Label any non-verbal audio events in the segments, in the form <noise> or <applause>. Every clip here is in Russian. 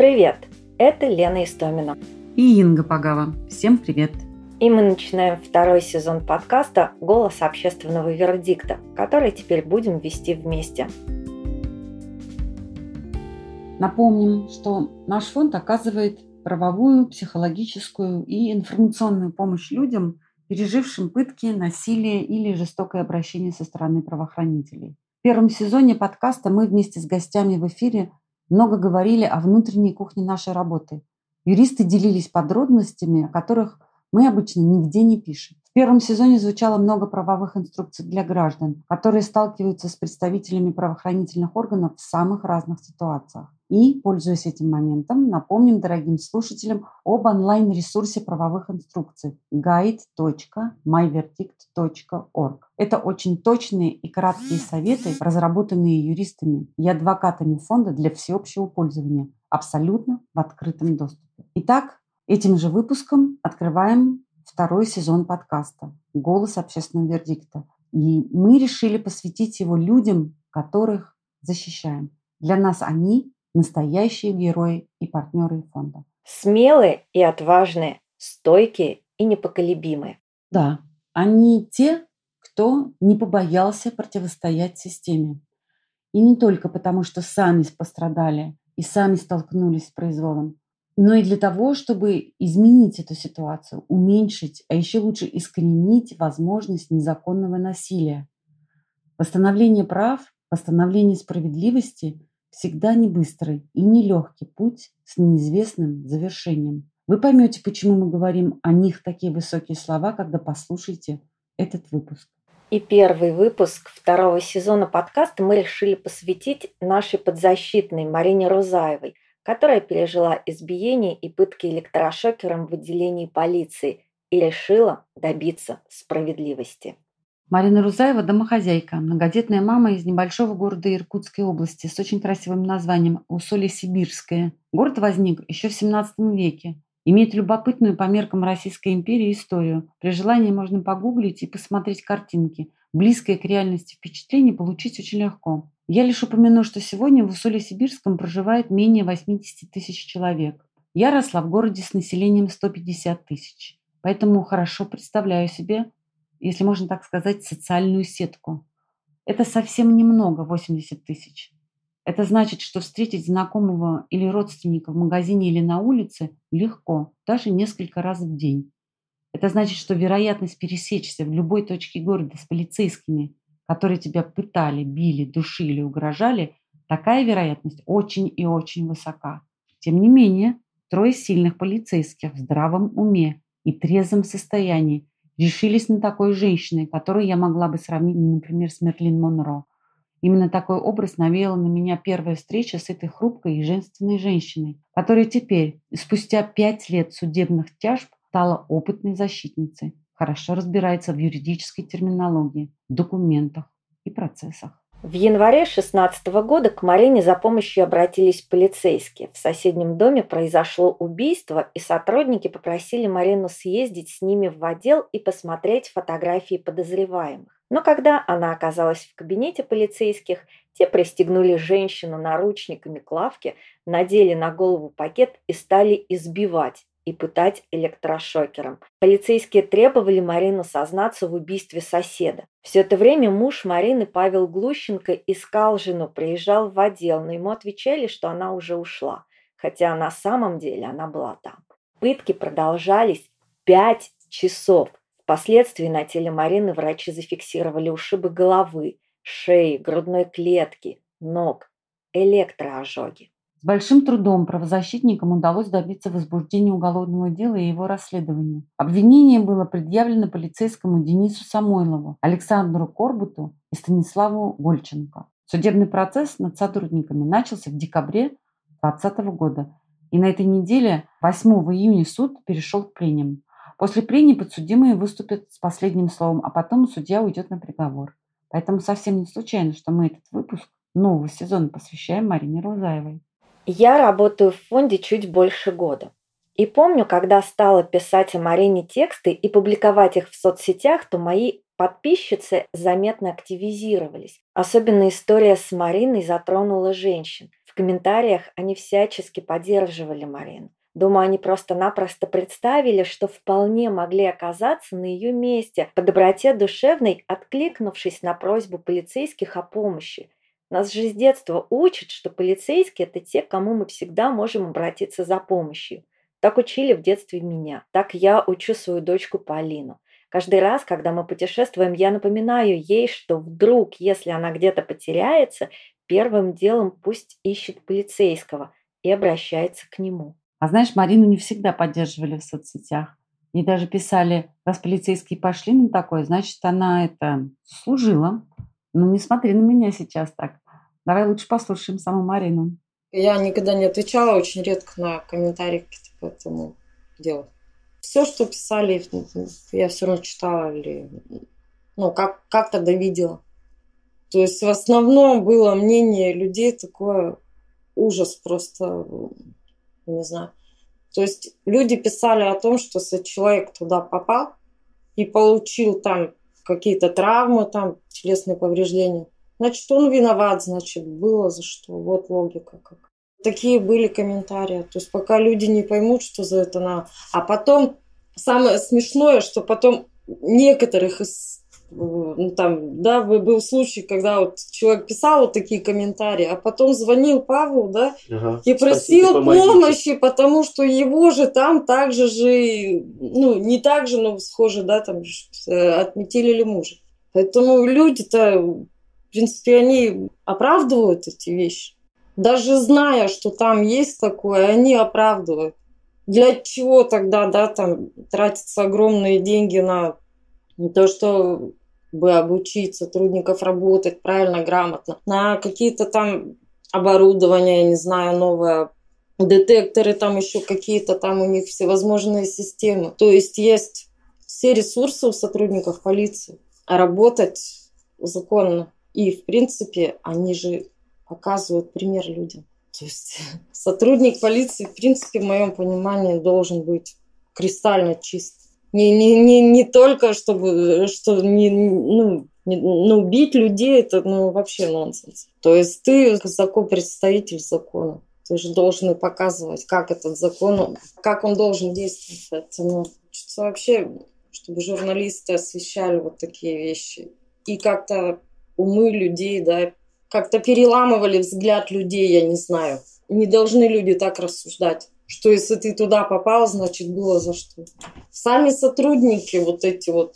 Привет! Это Лена Истомина. И Инга Пагава. Всем привет! И мы начинаем второй сезон подкаста «Голос общественного вердикта», который теперь будем вести вместе. Напомним, что наш фонд оказывает правовую, психологическую и информационную помощь людям, пережившим пытки, насилие или жестокое обращение со стороны правоохранителей. В первом сезоне подкаста мы вместе с гостями в эфире много говорили о внутренней кухне нашей работы. Юристы делились подробностями, о которых мы обычно нигде не пишем. В первом сезоне звучало много правовых инструкций для граждан, которые сталкиваются с представителями правоохранительных органов в самых разных ситуациях. И, пользуясь этим моментом, напомним дорогим слушателям об онлайн-ресурсе правовых инструкций guide.myverdict.org. Это очень точные и краткие советы, разработанные юристами и адвокатами фонда для всеобщего пользования, абсолютно в открытом доступе. Итак, этим же выпуском открываем второй сезон подкаста «Голос общественного вердикта». И мы решили посвятить его людям, которых защищаем. Для нас они настоящие герои и партнеры фонда. Смелые и отважные, стойкие и непоколебимые. Да, они те, кто не побоялся противостоять системе. И не только потому, что сами пострадали и сами столкнулись с произволом, но и для того, чтобы изменить эту ситуацию, уменьшить, а еще лучше искоренить возможность незаконного насилия. Восстановление прав, восстановление справедливости всегда не быстрый и не легкий путь с неизвестным завершением. Вы поймете, почему мы говорим о них такие высокие слова, когда послушаете этот выпуск. И первый выпуск второго сезона подкаста мы решили посвятить нашей подзащитной Марине Рузаевой, которая пережила избиение и пытки электрошокером в отделении полиции и решила добиться справедливости. Марина Рузаева – домохозяйка, многодетная мама из небольшого города Иркутской области с очень красивым названием Усолье-Сибирское. Город возник еще в 17 веке. Имеет любопытную по меркам Российской империи историю. При желании можно погуглить и посмотреть картинки. Близкое к реальности впечатление получить очень легко. Я лишь упомяну, что сегодня в Усолье-Сибирском проживает менее 80 тысяч человек. Я росла в городе с населением 150 тысяч. Поэтому хорошо представляю себе, если можно так сказать, социальную сетку. Это совсем немного, 80 тысяч. Это значит, что встретить знакомого или родственника в магазине или на улице легко, даже несколько раз в день. Это значит, что вероятность пересечься в любой точке города с полицейскими, которые тебя пытали, били, душили, угрожали, такая вероятность очень и очень высока. Тем не менее, трое сильных полицейских в здравом уме и трезвом состоянии решились на такой женщиной, которую я могла бы сравнить, например, с Мерлин Монро. Именно такой образ навеяла на меня первая встреча с этой хрупкой и женственной женщиной, которая теперь, спустя пять лет судебных тяжб, стала опытной защитницей, хорошо разбирается в юридической терминологии, документах и процессах. В январе 2016 года к Марине за помощью обратились полицейские. В соседнем доме произошло убийство, и сотрудники попросили Марину съездить с ними в отдел и посмотреть фотографии подозреваемых. Но когда она оказалась в кабинете полицейских, те пристегнули женщину наручниками к лавке, надели на голову пакет и стали избивать и пытать электрошокером. Полицейские требовали Марину сознаться в убийстве соседа. Все это время муж Марины, Павел Глущенко, искал жену, приезжал в отдел, но ему отвечали, что она уже ушла, хотя на самом деле она была там. Пытки продолжались пять часов. Впоследствии на теле Марины врачи зафиксировали ушибы головы, шеи, грудной клетки, ног, электроожоги. С большим трудом правозащитникам удалось добиться возбуждения уголовного дела и его расследования. Обвинение было предъявлено полицейскому Денису Самойлову, Александру Корбуту и Станиславу Гольченко. Судебный процесс над сотрудниками начался в декабре 2020 года. И на этой неделе, 8 июня, суд перешел к прениям. После прений подсудимые выступят с последним словом, а потом судья уйдет на приговор. Поэтому совсем не случайно, что мы этот выпуск нового сезона посвящаем Марине Рузаевой. Я работаю в фонде чуть больше года. И помню, когда стала писать о Марине тексты и публиковать их в соцсетях, то мои подписчицы заметно активизировались. Особенно история с Мариной затронула женщин. В комментариях они всячески поддерживали Марину. Думаю, они просто-напросто представили, что вполне могли оказаться на ее месте, по доброте душевной, откликнувшись на просьбу полицейских о помощи. Нас же с детства учат, что полицейские – это те, к кому мы всегда можем обратиться за помощью. Так учили в детстве меня. Так я учу свою дочку Полину. Каждый раз, когда мы путешествуем, я напоминаю ей, что вдруг, если она где-то потеряется, первым делом пусть ищет полицейского и обращается к нему. А знаешь, Марину не всегда поддерживали в соцсетях. И даже писали, раз полицейские пошли на такое, значит, она это служила. Ну, не смотри на меня сейчас так. Давай лучше послушаем саму Марину. Я никогда не отвечала, очень редко на комментарии по этому делу. Все, что писали, я все равно читала или ну, как, как тогда видела. То есть в основном было мнение людей такое ужас просто не знаю. То есть люди писали о том, что если человек туда попал и получил там какие-то травмы, там телесные повреждения, значит, он виноват, значит, было за что. Вот логика как. Такие были комментарии. То есть пока люди не поймут, что за это на... А потом самое смешное, что потом некоторых из ну, там, да, был случай, когда вот человек писал вот такие комментарии, а потом звонил Павлу, да, ага. и просил Спасибо, помощи, потому что его же там также же, ну, не так же, но схоже, да, там отметили ли мужа. Поэтому люди-то, в принципе, они оправдывают эти вещи. Даже зная, что там есть такое, они оправдывают. Для чего тогда, да, там тратятся огромные деньги на то, что бы обучить сотрудников работать правильно, грамотно, на какие-то там оборудования, я не знаю, новое, детекторы там еще какие-то, там у них всевозможные системы. То есть есть все ресурсы у сотрудников полиции, а работать законно. И, в принципе, они же показывают пример людям. То есть <laughs> сотрудник полиции, в принципе, в моем понимании, должен быть кристально чист. Не, не, не, не только, чтобы что не, ну, не, ну, бить людей, это ну, вообще нонсенс. То есть ты закон, представитель закона. Ты же должен показывать, как этот закон, как он должен действовать. Поэтому вообще, чтобы журналисты освещали вот такие вещи. И как-то умы людей, да, как-то переламывали взгляд людей, я не знаю. Не должны люди так рассуждать что если ты туда попал, значит, было за что. Сами сотрудники, вот эти вот,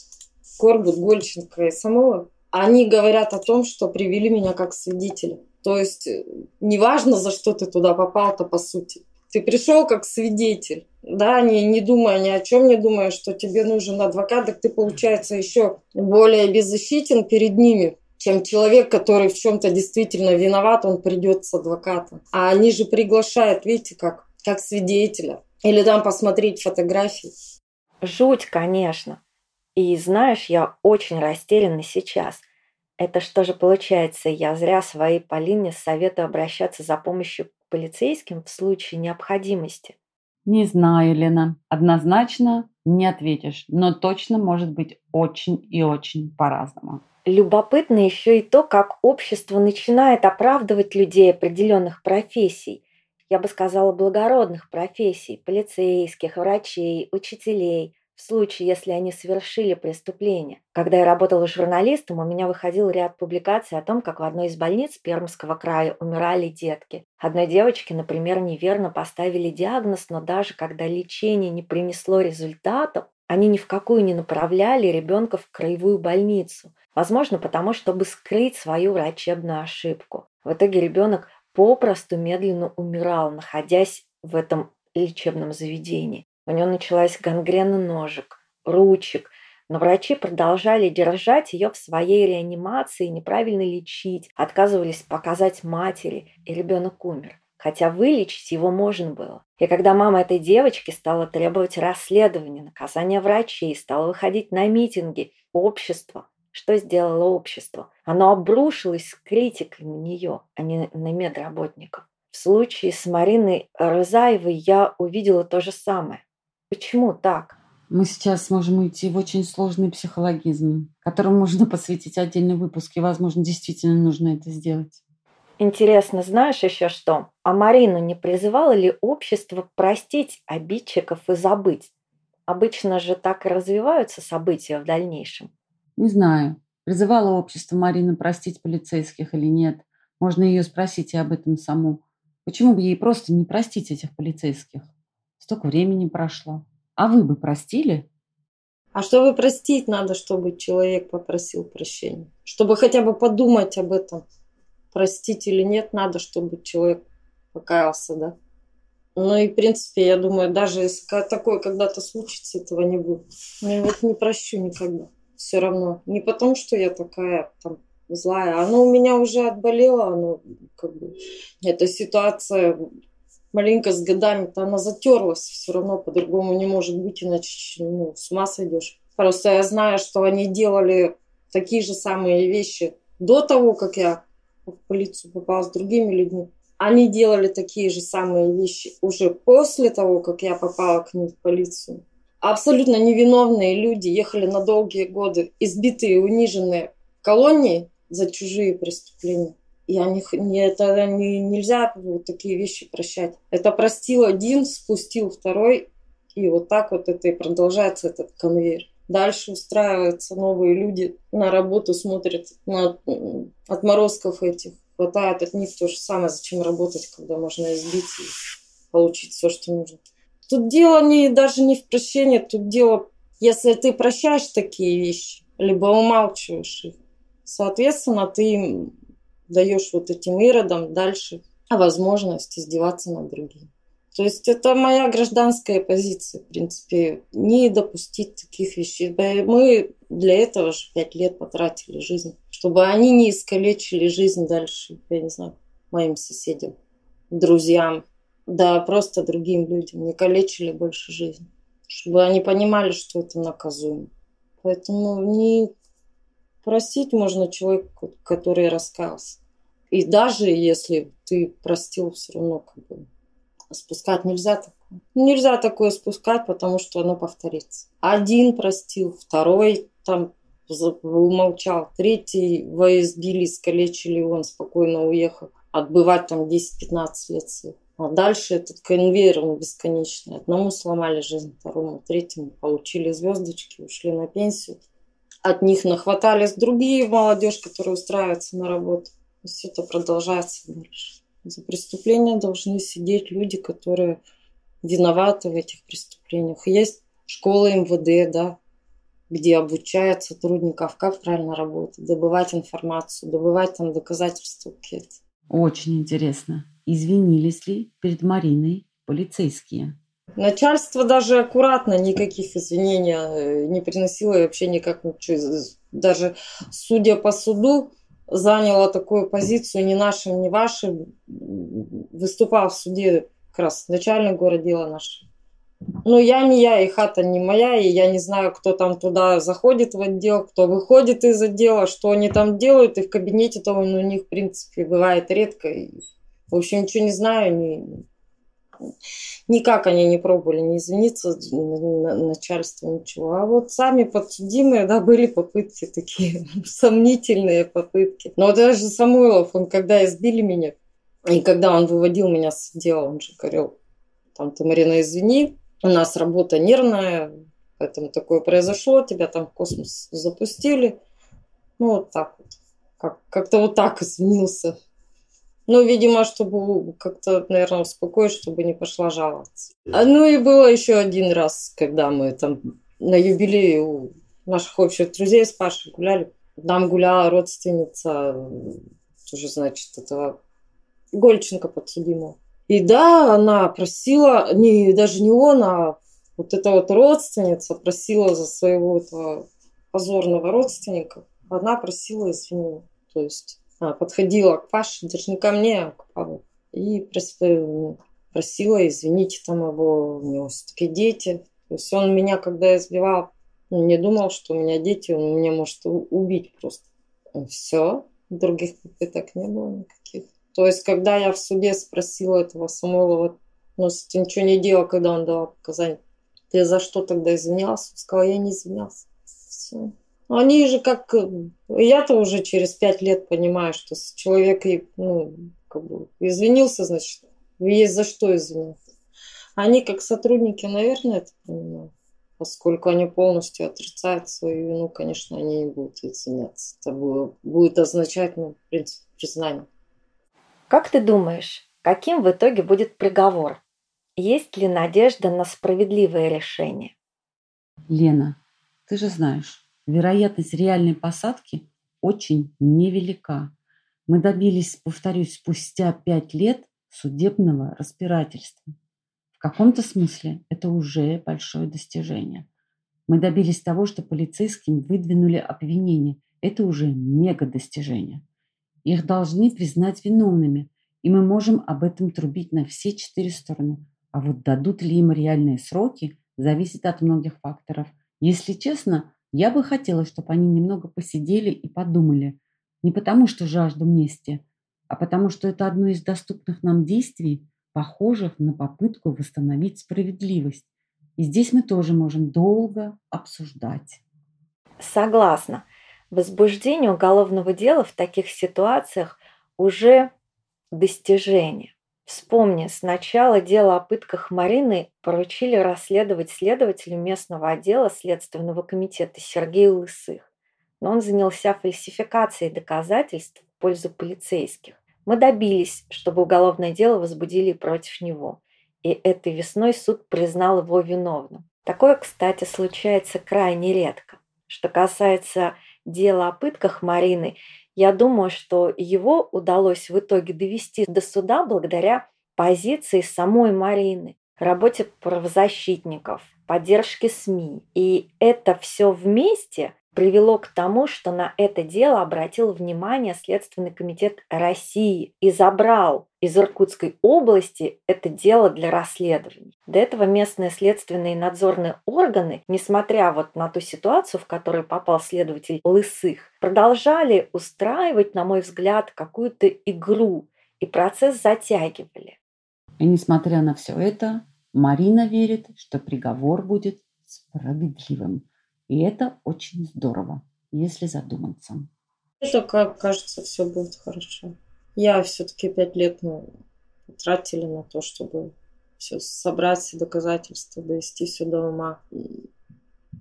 Корбут, Гольченко и Самова, они говорят о том, что привели меня как свидетеля. То есть э, неважно, за что ты туда попал-то, по сути. Ты пришел как свидетель, да, не, не думая ни о чем, не думая, что тебе нужен адвокат, так ты, получается, еще более беззащитен перед ними, чем человек, который в чем-то действительно виноват, он придет с адвокатом. А они же приглашают, видите, как как свидетеля. Или там посмотреть фотографии. Жуть, конечно. И знаешь, я очень растеряна сейчас. Это что же получается, я зря своей Полине советую обращаться за помощью к полицейским в случае необходимости? Не знаю, Лена. Однозначно не ответишь, но точно может быть очень и очень по-разному. Любопытно еще и то, как общество начинает оправдывать людей определенных профессий я бы сказала, благородных профессий, полицейских, врачей, учителей, в случае, если они совершили преступление. Когда я работала журналистом, у меня выходил ряд публикаций о том, как в одной из больниц Пермского края умирали детки. Одной девочке, например, неверно поставили диагноз, но даже когда лечение не принесло результатов, они ни в какую не направляли ребенка в краевую больницу. Возможно, потому чтобы скрыть свою врачебную ошибку. В итоге ребенок попросту медленно умирал, находясь в этом лечебном заведении. У него началась гангрена ножек, ручек, но врачи продолжали держать ее в своей реанимации, неправильно лечить, отказывались показать матери, и ребенок умер. Хотя вылечить его можно было. И когда мама этой девочки стала требовать расследования, наказания врачей, стала выходить на митинги, общество что сделало общество? Оно обрушилось с критикой на нее, а не на медработников. В случае с Мариной Розаевой я увидела то же самое. Почему так? Мы сейчас можем уйти в очень сложный психологизм, которому можно <laughs> посвятить отдельный выпуск, и, возможно, действительно нужно это сделать. Интересно, знаешь еще что? А Марину не призывало ли общество простить обидчиков и забыть? Обычно же так и развиваются события в дальнейшем. Не знаю, призывало общество Марину простить полицейских или нет. Можно ее спросить и об этом саму. Почему бы ей просто не простить этих полицейских? Столько времени прошло. А вы бы простили? А чтобы простить, надо, чтобы человек попросил прощения. Чтобы хотя бы подумать об этом. Простить или нет, надо, чтобы человек покаялся, да. Ну и, в принципе, я думаю, даже если такое когда-то случится, этого не будет. Но я вот не прощу никогда. Все равно. Не потому, что я такая там злая. Оно у меня уже отболело, оно как бы... Эта ситуация маленько с годами-то она затерлась, все равно по-другому не может быть, иначе ну, с ума сойдешь. Просто я знаю, что они делали такие же самые вещи до того, как я в полицию попала с другими людьми. Они делали такие же самые вещи уже после того, как я попала к ним в полицию. Абсолютно невиновные люди ехали на долгие годы, избитые, униженные колонии за чужие преступления. Не, не, это не, нельзя вот такие вещи прощать. Это простил один, спустил второй, и вот так вот это и продолжается этот конвейер. Дальше устраиваются новые люди на работу, смотрят на отморозков этих. Хватает от них то же самое, зачем работать, когда можно избить и получить все, что нужно. Тут дело не, даже не в прощении, тут дело, если ты прощаешь такие вещи, либо умалчиваешь их, соответственно, ты даешь вот этим иродам дальше возможность издеваться над другими. То есть это моя гражданская позиция, в принципе, не допустить таких вещей. Мы для этого же пять лет потратили жизнь, чтобы они не искалечили жизнь дальше, я не знаю, моим соседям, друзьям, да просто другим людям, не калечили больше жизнь, чтобы они понимали, что это наказуемо. Поэтому не Простить можно человеку, который раскаялся. И даже если ты простил, все равно как бы спускать нельзя такое. Нельзя такое спускать, потому что оно повторится. Один простил, второй там умолчал, третий во избили, искалечили, он спокойно уехал. Отбывать там 10-15 лет своих. А дальше этот конвейер, он бесконечный. Одному сломали жизнь, второму, третьему получили звездочки, ушли на пенсию от них нахватались другие молодежь, которые устраиваются на работу. И все это продолжается дальше. За преступления должны сидеть люди, которые виноваты в этих преступлениях. Есть школа МВД, да, где обучают сотрудников, как правильно работать, добывать информацию, добывать там доказательства. Очень интересно. Извинились ли перед Мариной полицейские? Начальство даже аккуратно никаких извинений э, не приносило и вообще никак ничего. Даже судя по суду, заняла такую позицию не нашим, не вашим, выступал в суде как раз начальник города дела наш. Ну, я не я, и хата не моя, и я не знаю, кто там туда заходит в отдел, кто выходит из отдела, что они там делают, и в кабинете-то он у них, в принципе, бывает редко. И, в общем, ничего не знаю, не, Никак они не пробовали не извиниться, начальство, ничего. А вот сами подсудимые, да, были попытки такие, <laughs> сомнительные попытки. Но даже Самойлов, он когда избили меня, и когда он выводил меня с дела, он же говорил, там, ты, Марина, извини, у нас работа нервная, поэтому такое произошло, тебя там в космос запустили. Ну, вот так вот. Как- как-то вот так извинился. Ну, видимо, чтобы как-то, наверное, успокоить, чтобы не пошла жаловаться. А, ну и было еще один раз, когда мы там на юбилее у наших общих друзей с Пашей гуляли. Там гуляла родственница, тоже, значит, этого Гольченко подсудимого. И да, она просила, не, даже не он, а вот эта вот родственница просила за своего этого позорного родственника, она просила извинения. То есть подходила к Паше, даже не ко мне, а к Павлу, и просила, извините, там его, у него все-таки дети. То есть он меня, когда избивал, ну, не думал, что у меня дети, он меня может убить просто. Все, других попыток не было никаких. То есть, когда я в суде спросила этого Самойлова, ну, ты ничего не делал, когда он давал показания, ты за что тогда извинялся? Он сказал, я не извинялся. Все. Они же как... Я-то уже через пять лет понимаю, что человек ну, как бы извинился, значит, есть за что извиниться. Они как сотрудники, наверное, это понимают. Поскольку они полностью отрицают свою вину, конечно, они не будут извиняться. Это будет означать, ну, в принципе, признание. Как ты думаешь, каким в итоге будет приговор? Есть ли надежда на справедливое решение? Лена, ты же знаешь, вероятность реальной посадки очень невелика. Мы добились, повторюсь, спустя пять лет судебного разбирательства. В каком-то смысле это уже большое достижение. Мы добились того, что полицейским выдвинули обвинение. Это уже мега достижение. Их должны признать виновными, и мы можем об этом трубить на все четыре стороны. А вот дадут ли им реальные сроки, зависит от многих факторов. Если честно, я бы хотела, чтобы они немного посидели и подумали. Не потому, что жажду мести, а потому, что это одно из доступных нам действий, похожих на попытку восстановить справедливость. И здесь мы тоже можем долго обсуждать. Согласна возбуждение уголовного дела в таких ситуациях уже достижение. Вспомни, сначала дело о пытках Марины поручили расследовать следователю местного отдела Следственного комитета Сергею Лысых. Но он занялся фальсификацией доказательств в пользу полицейских. Мы добились, чтобы уголовное дело возбудили против него. И этой весной суд признал его виновным. Такое, кстати, случается крайне редко. Что касается дело о пытках Марины, я думаю, что его удалось в итоге довести до суда благодаря позиции самой Марины, работе правозащитников, поддержке СМИ. И это все вместе привело к тому, что на это дело обратил внимание Следственный комитет России и забрал из Иркутской области это дело для расследований. До этого местные следственные и надзорные органы, несмотря вот на ту ситуацию, в которую попал следователь Лысых, продолжали устраивать, на мой взгляд, какую-то игру и процесс затягивали. И несмотря на все это, Марина верит, что приговор будет справедливым. И это очень здорово, если задуматься. Как кажется, все будет хорошо. Я все-таки пять лет ну, потратили на то, чтобы все собрать все доказательства, довести все до ума.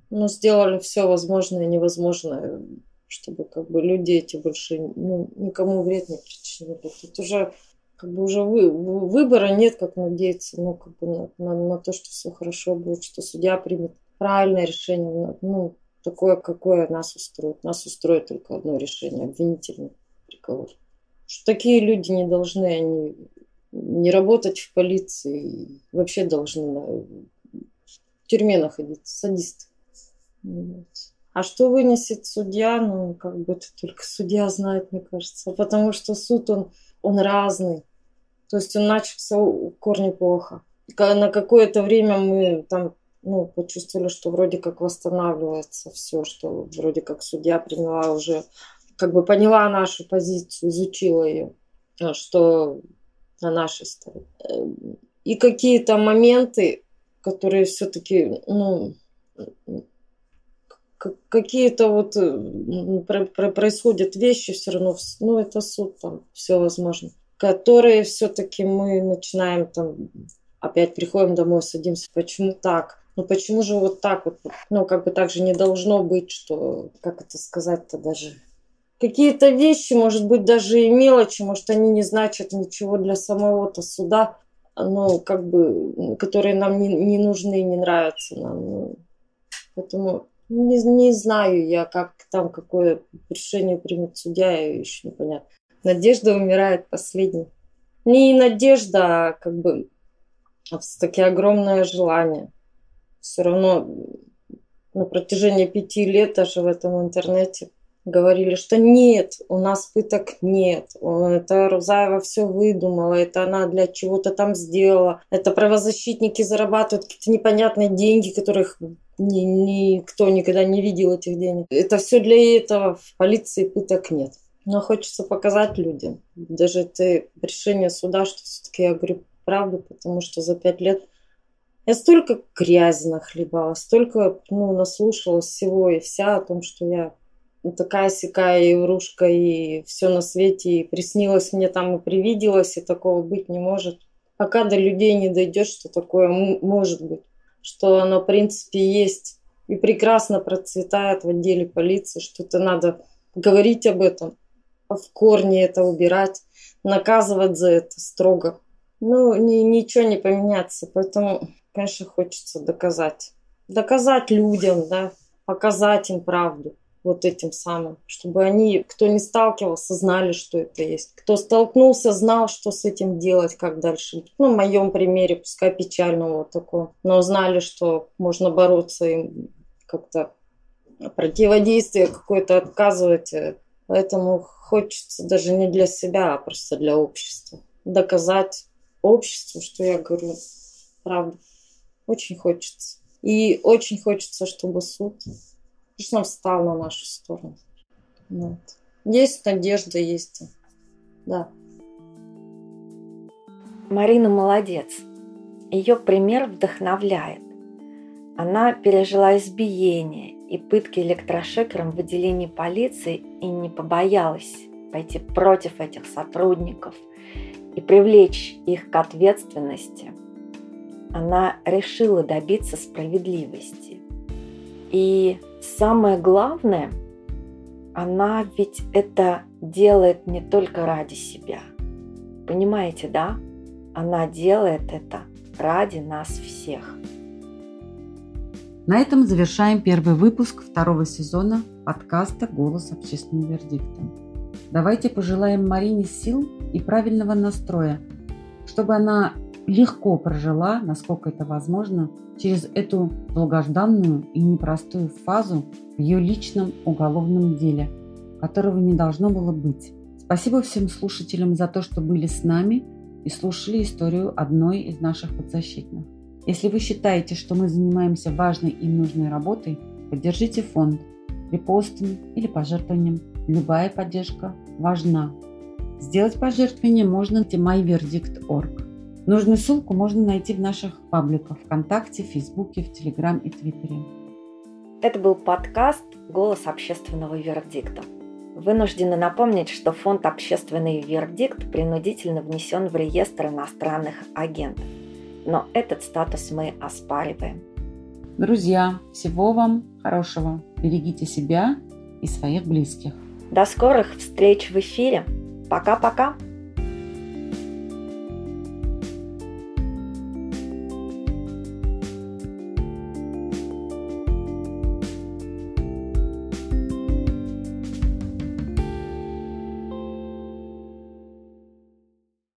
Ну, сделали все возможное и невозможное, чтобы как бы люди эти больше ну, никому вред не причинили. Тут уже как бы уже вы, выбора нет, как надеяться, ну, как бы на, на, на то, что все хорошо будет, что судья примет правильное решение, ну, такое, какое нас устроит. Нас устроит только одно решение, обвинительный приговор. Что такие люди не должны, они не работать в полиции, вообще должны в тюрьме находиться, садисты. Вот. А что вынесет судья, ну, как бы это только судья знает, мне кажется. Потому что суд, он, он разный. То есть он начался у корня плохо. На какое-то время мы там ну, почувствовали, что вроде как восстанавливается все, что вроде как судья приняла уже, как бы поняла нашу позицию, изучила ее, а, что на нашей стороне. Эм, и какие-то моменты, которые все-таки, ну, какие-то вот происходят вещи все равно, ну, это суд, там все возможно, которые все-таки мы начинаем там, опять приходим домой, садимся, почему так? Ну почему же вот так вот? Ну, как бы так же не должно быть, что, как это сказать-то даже? Какие-то вещи, может быть, даже и мелочи, может, они не значат ничего для самого-то суда, ну, как бы, которые нам не, не нужны и не нравятся нам. Ну, поэтому не, не знаю я, как там, какое решение примет судья, еще непонятно. Надежда умирает последней. Не надежда, а как бы а все-таки огромное желание все равно на протяжении пяти лет даже в этом интернете говорили, что нет, у нас пыток нет, это Рузаева все выдумала, это она для чего-то там сделала, это правозащитники зарабатывают какие-то непонятные деньги, которых ни, никто никогда не видел этих денег. Это все для этого в полиции пыток нет. Но хочется показать людям, даже это решение суда, что все-таки я говорю правду, потому что за пять лет Я столько грязи нахлебала, столько ну, наслушалась всего и вся о том, что я такая сякая и и все на свете, и приснилось мне там, и привиделось, и такого быть не может. Пока до людей не дойдет, что такое может быть, что оно, в принципе, есть и прекрасно процветает в отделе полиции, что это надо говорить об этом, в корне это убирать, наказывать за это строго. Ну, ни, ничего не поменяться, поэтому конечно, хочется доказать. Доказать людям, да, показать им правду вот этим самым, чтобы они, кто не сталкивался, знали, что это есть. Кто столкнулся, знал, что с этим делать, как дальше. Ну, в моем примере, пускай печального вот такого, но знали, что можно бороться им как-то противодействие какое-то отказывать. Поэтому хочется даже не для себя, а просто для общества. Доказать обществу, что я говорю правду. Очень хочется. И очень хочется, чтобы суд действительно встал на нашу сторону. Вот. Есть надежда, есть. Да. Марина молодец. Ее пример вдохновляет. Она пережила избиение и пытки электрошокером в отделении полиции и не побоялась пойти против этих сотрудников и привлечь их к ответственности – она решила добиться справедливости. И самое главное, она ведь это делает не только ради себя. Понимаете, да? Она делает это ради нас всех. На этом завершаем первый выпуск второго сезона подкаста «Голос общественного вердикта». Давайте пожелаем Марине сил и правильного настроя, чтобы она легко прожила, насколько это возможно, через эту долгожданную и непростую фазу в ее личном уголовном деле, которого не должно было быть. Спасибо всем слушателям за то, что были с нами и слушали историю одной из наших подзащитных. Если вы считаете, что мы занимаемся важной и нужной работой, поддержите фонд репостом или пожертвованием. Любая поддержка важна. Сделать пожертвование можно на myverdict.org. Нужную ссылку можно найти в наших пабликах ВКонтакте, Фейсбуке, в Телеграм и Твиттере. Это был подкаст «Голос общественного вердикта». Вынуждены напомнить, что фонд «Общественный вердикт» принудительно внесен в реестр иностранных агентов. Но этот статус мы оспариваем. Друзья, всего вам хорошего. Берегите себя и своих близких. До скорых встреч в эфире. Пока-пока.